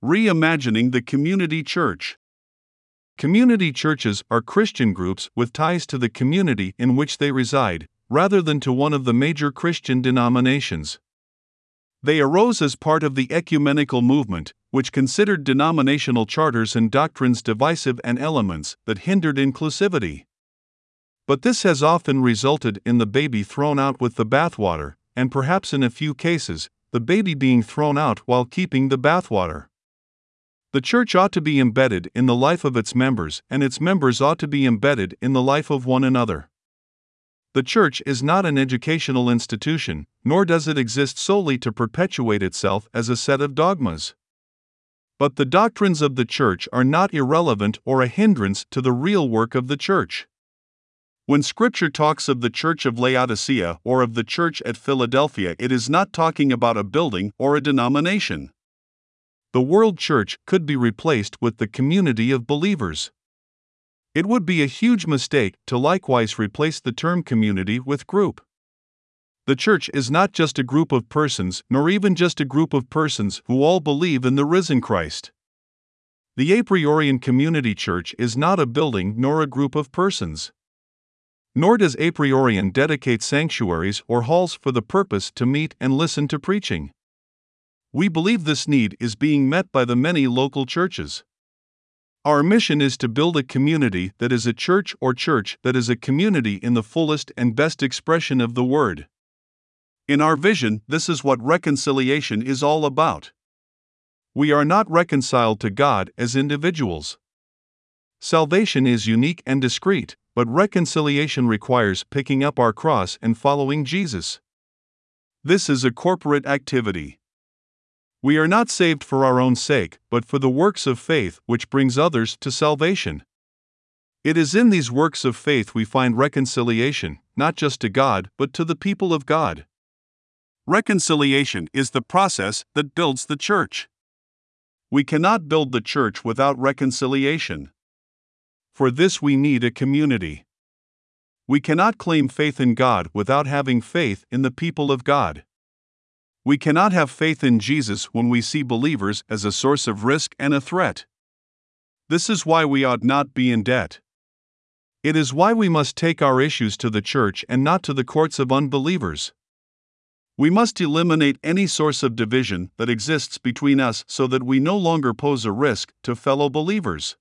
Reimagining the Community Church. Community churches are Christian groups with ties to the community in which they reside, rather than to one of the major Christian denominations. They arose as part of the ecumenical movement, which considered denominational charters and doctrines divisive and elements that hindered inclusivity. But this has often resulted in the baby thrown out with the bathwater, and perhaps in a few cases, the baby being thrown out while keeping the bathwater. The church ought to be embedded in the life of its members, and its members ought to be embedded in the life of one another. The church is not an educational institution, nor does it exist solely to perpetuate itself as a set of dogmas. But the doctrines of the church are not irrelevant or a hindrance to the real work of the church. When Scripture talks of the church of Laodicea or of the church at Philadelphia, it is not talking about a building or a denomination the world church could be replaced with the community of believers. It would be a huge mistake to likewise replace the term community with group. The church is not just a group of persons, nor even just a group of persons who all believe in the risen Christ. The a priorian community church is not a building nor a group of persons. Nor does a priorian dedicate sanctuaries or halls for the purpose to meet and listen to preaching. We believe this need is being met by the many local churches. Our mission is to build a community that is a church or church that is a community in the fullest and best expression of the word. In our vision, this is what reconciliation is all about. We are not reconciled to God as individuals. Salvation is unique and discreet, but reconciliation requires picking up our cross and following Jesus. This is a corporate activity. We are not saved for our own sake, but for the works of faith which brings others to salvation. It is in these works of faith we find reconciliation, not just to God, but to the people of God. Reconciliation is the process that builds the church. We cannot build the church without reconciliation. For this, we need a community. We cannot claim faith in God without having faith in the people of God. We cannot have faith in Jesus when we see believers as a source of risk and a threat. This is why we ought not be in debt. It is why we must take our issues to the church and not to the courts of unbelievers. We must eliminate any source of division that exists between us so that we no longer pose a risk to fellow believers.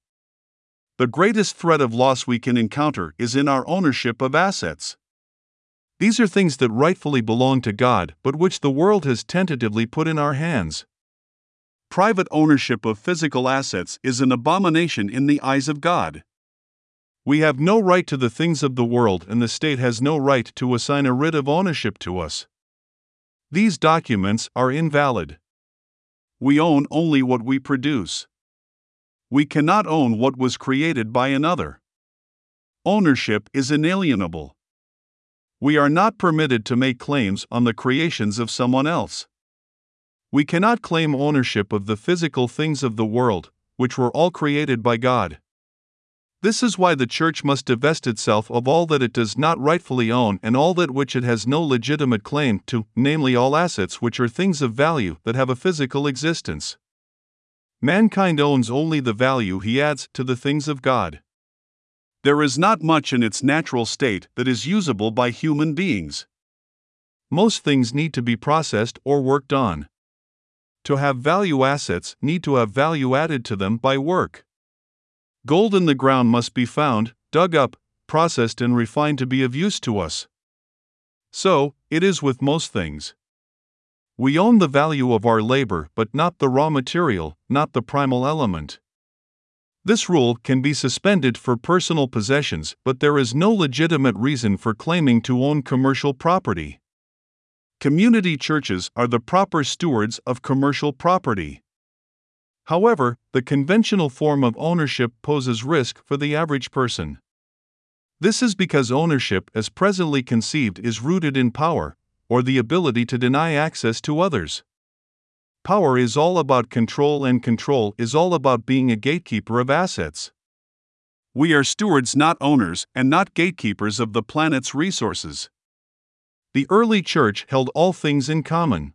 The greatest threat of loss we can encounter is in our ownership of assets. These are things that rightfully belong to God, but which the world has tentatively put in our hands. Private ownership of physical assets is an abomination in the eyes of God. We have no right to the things of the world, and the state has no right to assign a writ of ownership to us. These documents are invalid. We own only what we produce. We cannot own what was created by another. Ownership is inalienable. We are not permitted to make claims on the creations of someone else. We cannot claim ownership of the physical things of the world, which were all created by God. This is why the Church must divest itself of all that it does not rightfully own and all that which it has no legitimate claim to, namely, all assets which are things of value that have a physical existence. Mankind owns only the value he adds to the things of God. There is not much in its natural state that is usable by human beings. Most things need to be processed or worked on. To have value assets need to have value added to them by work. Gold in the ground must be found, dug up, processed, and refined to be of use to us. So, it is with most things. We own the value of our labor, but not the raw material, not the primal element. This rule can be suspended for personal possessions, but there is no legitimate reason for claiming to own commercial property. Community churches are the proper stewards of commercial property. However, the conventional form of ownership poses risk for the average person. This is because ownership, as presently conceived, is rooted in power, or the ability to deny access to others. Power is all about control, and control is all about being a gatekeeper of assets. We are stewards, not owners, and not gatekeepers of the planet's resources. The early church held all things in common.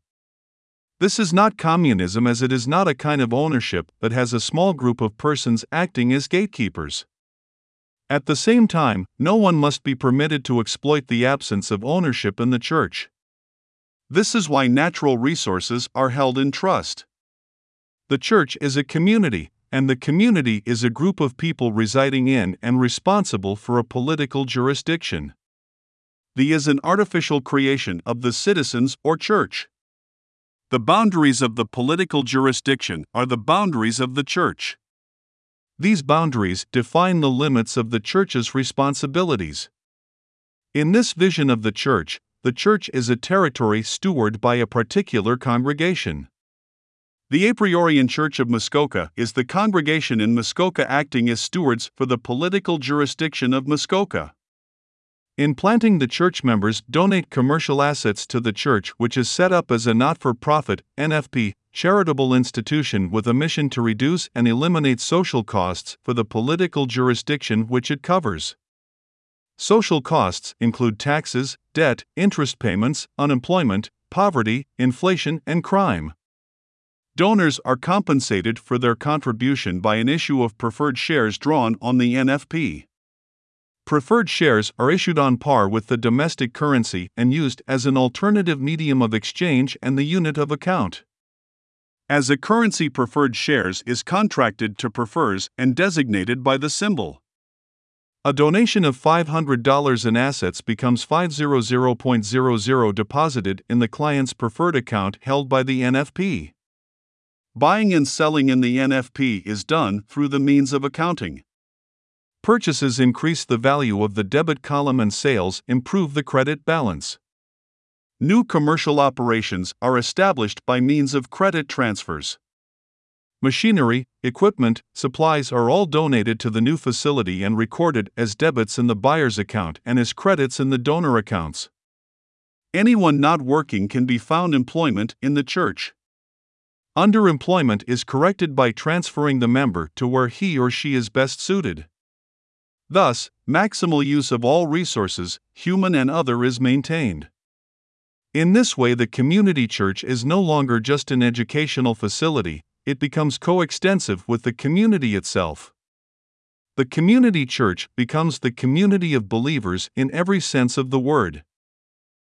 This is not communism as it is not a kind of ownership that has a small group of persons acting as gatekeepers. At the same time, no one must be permitted to exploit the absence of ownership in the church. This is why natural resources are held in trust. The church is a community, and the community is a group of people residing in and responsible for a political jurisdiction. The is an artificial creation of the citizens or church. The boundaries of the political jurisdiction are the boundaries of the church. These boundaries define the limits of the church's responsibilities. In this vision of the church, the church is a territory stewarded by a particular congregation. The A Priorian Church of Muskoka is the congregation in Muskoka acting as stewards for the political jurisdiction of Muskoka. In planting, the church members donate commercial assets to the church, which is set up as a not for profit NFP charitable institution with a mission to reduce and eliminate social costs for the political jurisdiction which it covers. Social costs include taxes, debt, interest payments, unemployment, poverty, inflation, and crime. Donors are compensated for their contribution by an issue of preferred shares drawn on the NFP. Preferred shares are issued on par with the domestic currency and used as an alternative medium of exchange and the unit of account. As a currency, preferred shares is contracted to prefers and designated by the symbol. A donation of $500 in assets becomes 500.00 deposited in the client's preferred account held by the NFP. Buying and selling in the NFP is done through the means of accounting. Purchases increase the value of the debit column and sales improve the credit balance. New commercial operations are established by means of credit transfers. Machinery, equipment, supplies are all donated to the new facility and recorded as debits in the buyer's account and as credits in the donor accounts. Anyone not working can be found employment in the church. Underemployment is corrected by transferring the member to where he or she is best suited. Thus, maximal use of all resources, human and other, is maintained. In this way, the community church is no longer just an educational facility, it becomes coextensive with the community itself. The community church becomes the community of believers in every sense of the word.